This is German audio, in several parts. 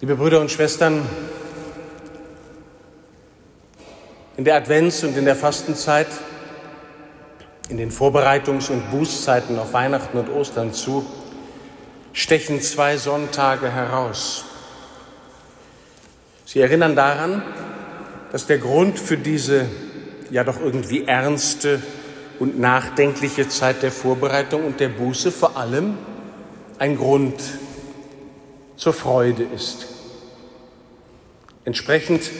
Liebe Brüder und Schwestern, in der Advents- und in der Fastenzeit, in den Vorbereitungs- und Bußzeiten auf Weihnachten und Ostern zu, stechen zwei Sonntage heraus. Sie erinnern daran, dass der Grund für diese ja doch irgendwie ernste und nachdenkliche Zeit der Vorbereitung und der Buße vor allem ein Grund zur Freude ist. Entsprechend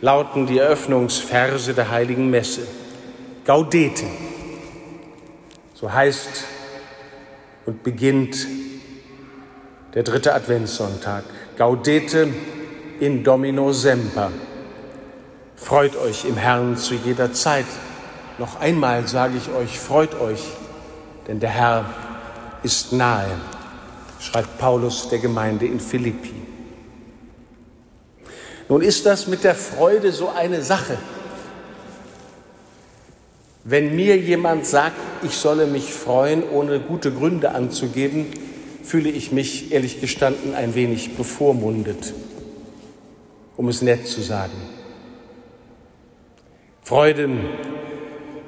lauten die Eröffnungsverse der heiligen Messe. Gaudete, so heißt und beginnt der dritte Adventssonntag. Gaudete in Domino Semper. Freut euch im Herrn zu jeder Zeit. Noch einmal sage ich euch, freut euch, denn der Herr ist nahe, schreibt Paulus der Gemeinde in Philippi. Nun ist das mit der Freude so eine Sache. Wenn mir jemand sagt, ich solle mich freuen, ohne gute Gründe anzugeben, fühle ich mich ehrlich gestanden ein wenig bevormundet, um es nett zu sagen. Freuden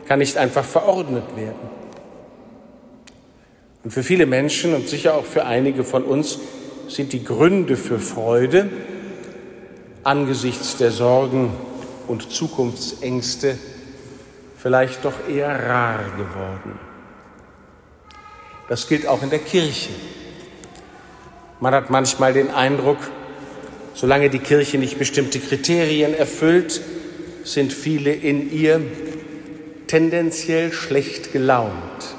kann nicht einfach verordnet werden. Und für viele Menschen und sicher auch für einige von uns sind die Gründe für Freude angesichts der Sorgen und Zukunftsängste vielleicht doch eher rar geworden. Das gilt auch in der Kirche. Man hat manchmal den Eindruck, solange die Kirche nicht bestimmte Kriterien erfüllt, sind viele in ihr tendenziell schlecht gelaunt.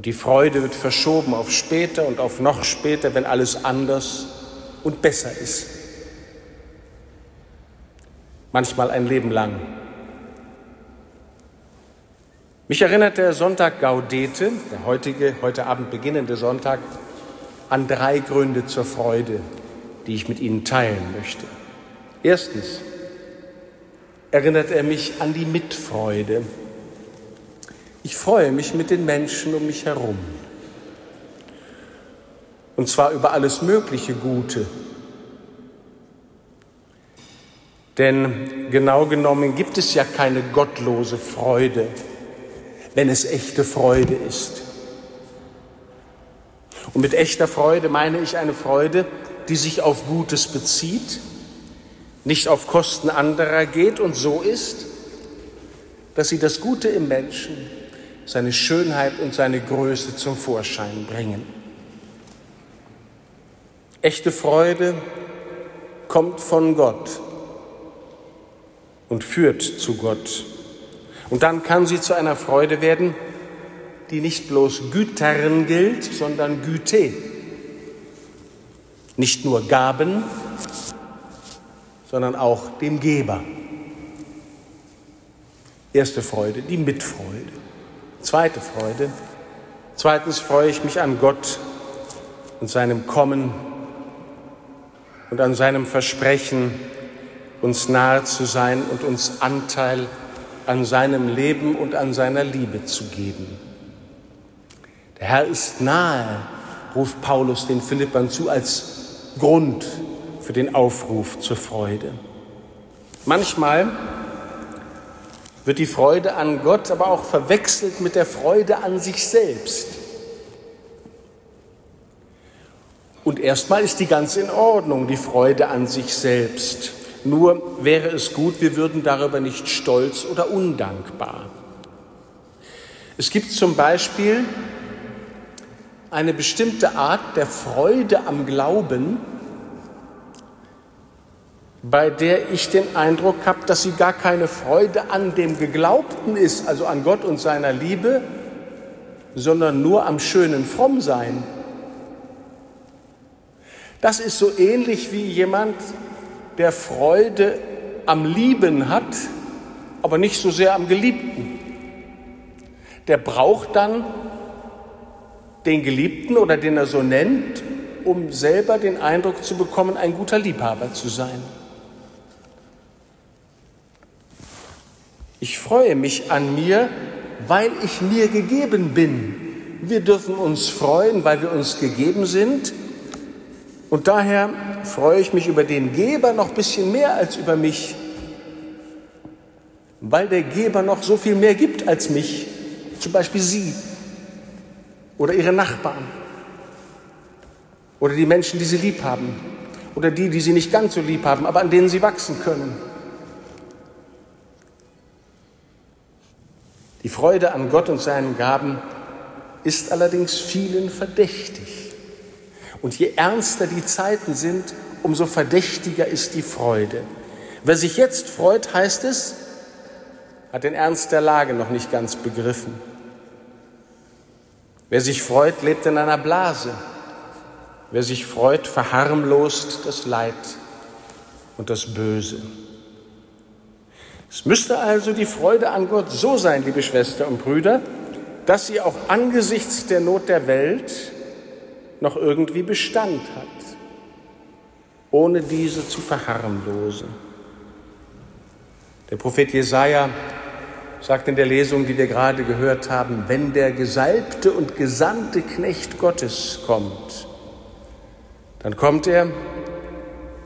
Und die Freude wird verschoben auf später und auf noch später, wenn alles anders und besser ist. Manchmal ein Leben lang. Mich erinnert der Sonntag Gaudete, der heutige, heute Abend beginnende Sonntag, an drei Gründe zur Freude, die ich mit Ihnen teilen möchte. Erstens erinnert er mich an die Mitfreude. Ich freue mich mit den Menschen um mich herum. Und zwar über alles mögliche Gute. Denn genau genommen gibt es ja keine gottlose Freude, wenn es echte Freude ist. Und mit echter Freude meine ich eine Freude, die sich auf Gutes bezieht, nicht auf Kosten anderer geht und so ist, dass sie das Gute im Menschen seine Schönheit und seine Größe zum Vorschein bringen. Echte Freude kommt von Gott und führt zu Gott. Und dann kann sie zu einer Freude werden, die nicht bloß Gütern gilt, sondern Güte. Nicht nur Gaben, sondern auch dem Geber. Erste Freude, die Mitfreude. Zweite Freude. Zweitens freue ich mich an Gott und seinem Kommen und an seinem Versprechen, uns nahe zu sein und uns Anteil an seinem Leben und an seiner Liebe zu geben. Der Herr ist nahe, ruft Paulus den Philippern zu als Grund für den Aufruf zur Freude. Manchmal wird die Freude an Gott aber auch verwechselt mit der Freude an sich selbst. Und erstmal ist die ganz in Ordnung, die Freude an sich selbst. Nur wäre es gut, wir würden darüber nicht stolz oder undankbar. Es gibt zum Beispiel eine bestimmte Art der Freude am Glauben, bei der ich den Eindruck habe, dass sie gar keine Freude an dem Geglaubten ist, also an Gott und seiner Liebe, sondern nur am schönen Frommsein. Das ist so ähnlich wie jemand, der Freude am Lieben hat, aber nicht so sehr am Geliebten. Der braucht dann den Geliebten oder den er so nennt, um selber den Eindruck zu bekommen, ein guter Liebhaber zu sein. Ich freue mich an mir, weil ich mir gegeben bin, Wir dürfen uns freuen, weil wir uns gegeben sind. Und daher freue ich mich über den Geber noch ein bisschen mehr als über mich, weil der Geber noch so viel mehr gibt als mich, zum Beispiel Sie oder Ihre Nachbarn oder die Menschen, die Sie lieb haben oder die, die Sie nicht ganz so lieb haben, aber an denen Sie wachsen können. Die Freude an Gott und seinen Gaben ist allerdings vielen verdächtig. Und je ernster die Zeiten sind, umso verdächtiger ist die Freude. Wer sich jetzt freut, heißt es, hat den Ernst der Lage noch nicht ganz begriffen. Wer sich freut, lebt in einer Blase. Wer sich freut, verharmlost das Leid und das Böse. Es müsste also die Freude an Gott so sein, liebe Schwestern und Brüder, dass sie auch angesichts der Not der Welt noch irgendwie Bestand hat, ohne diese zu verharmlosen. Der Prophet Jesaja sagt in der Lesung, die wir gerade gehört haben, wenn der gesalbte und gesandte Knecht Gottes kommt, dann kommt er,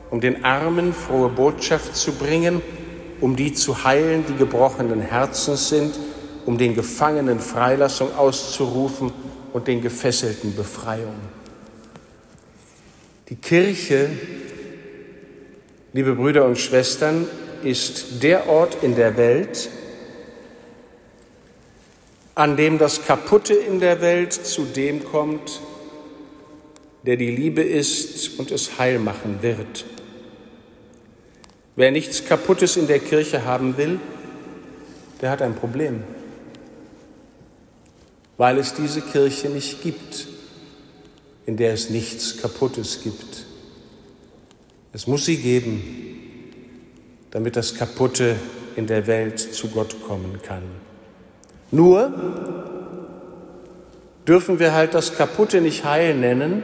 um den Armen frohe Botschaft zu bringen, um die zu heilen, die gebrochenen Herzens sind, um den Gefangenen Freilassung auszurufen und den Gefesselten Befreiung. Die Kirche, liebe Brüder und Schwestern, ist der Ort in der Welt, an dem das Kaputte in der Welt zu dem kommt, der die Liebe ist und es heil machen wird. Wer nichts Kaputtes in der Kirche haben will, der hat ein Problem, weil es diese Kirche nicht gibt, in der es nichts Kaputtes gibt. Es muss sie geben, damit das Kaputte in der Welt zu Gott kommen kann. Nur dürfen wir halt das Kaputte nicht heil nennen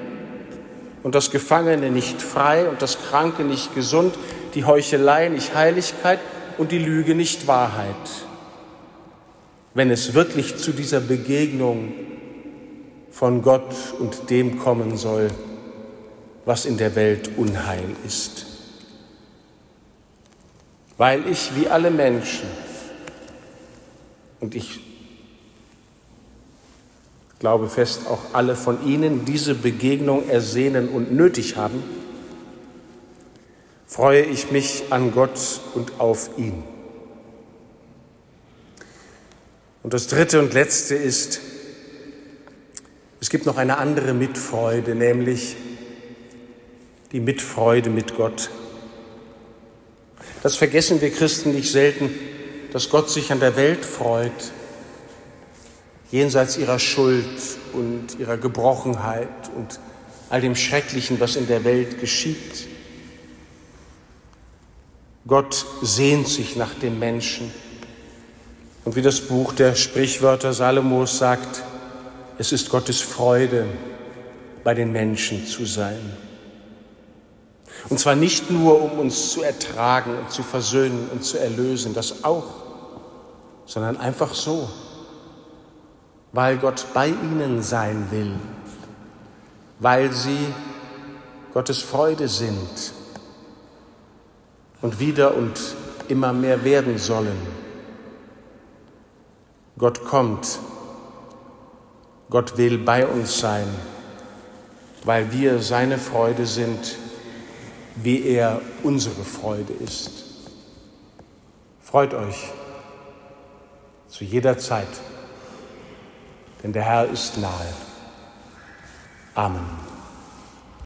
und das Gefangene nicht frei und das Kranke nicht gesund, die Heuchelei nicht Heiligkeit und die Lüge nicht Wahrheit. Wenn es wirklich zu dieser Begegnung von Gott und dem kommen soll, was in der Welt Unheil ist. Weil ich wie alle Menschen, und ich glaube fest, auch alle von Ihnen diese Begegnung ersehnen und nötig haben, freue ich mich an Gott und auf ihn. Und das Dritte und Letzte ist, es gibt noch eine andere Mitfreude, nämlich die Mitfreude mit Gott. Das vergessen wir Christen nicht selten, dass Gott sich an der Welt freut, jenseits ihrer Schuld und ihrer Gebrochenheit und all dem Schrecklichen, was in der Welt geschieht. Gott sehnt sich nach dem Menschen. Und wie das Buch der Sprichwörter Salomos sagt, es ist Gottes Freude, bei den Menschen zu sein. Und zwar nicht nur, um uns zu ertragen und zu versöhnen und zu erlösen, das auch, sondern einfach so, weil Gott bei ihnen sein will, weil sie Gottes Freude sind und wieder und immer mehr werden sollen. Gott kommt, Gott will bei uns sein, weil wir seine Freude sind, wie er unsere Freude ist. Freut euch zu jeder Zeit, denn der Herr ist nahe. Amen.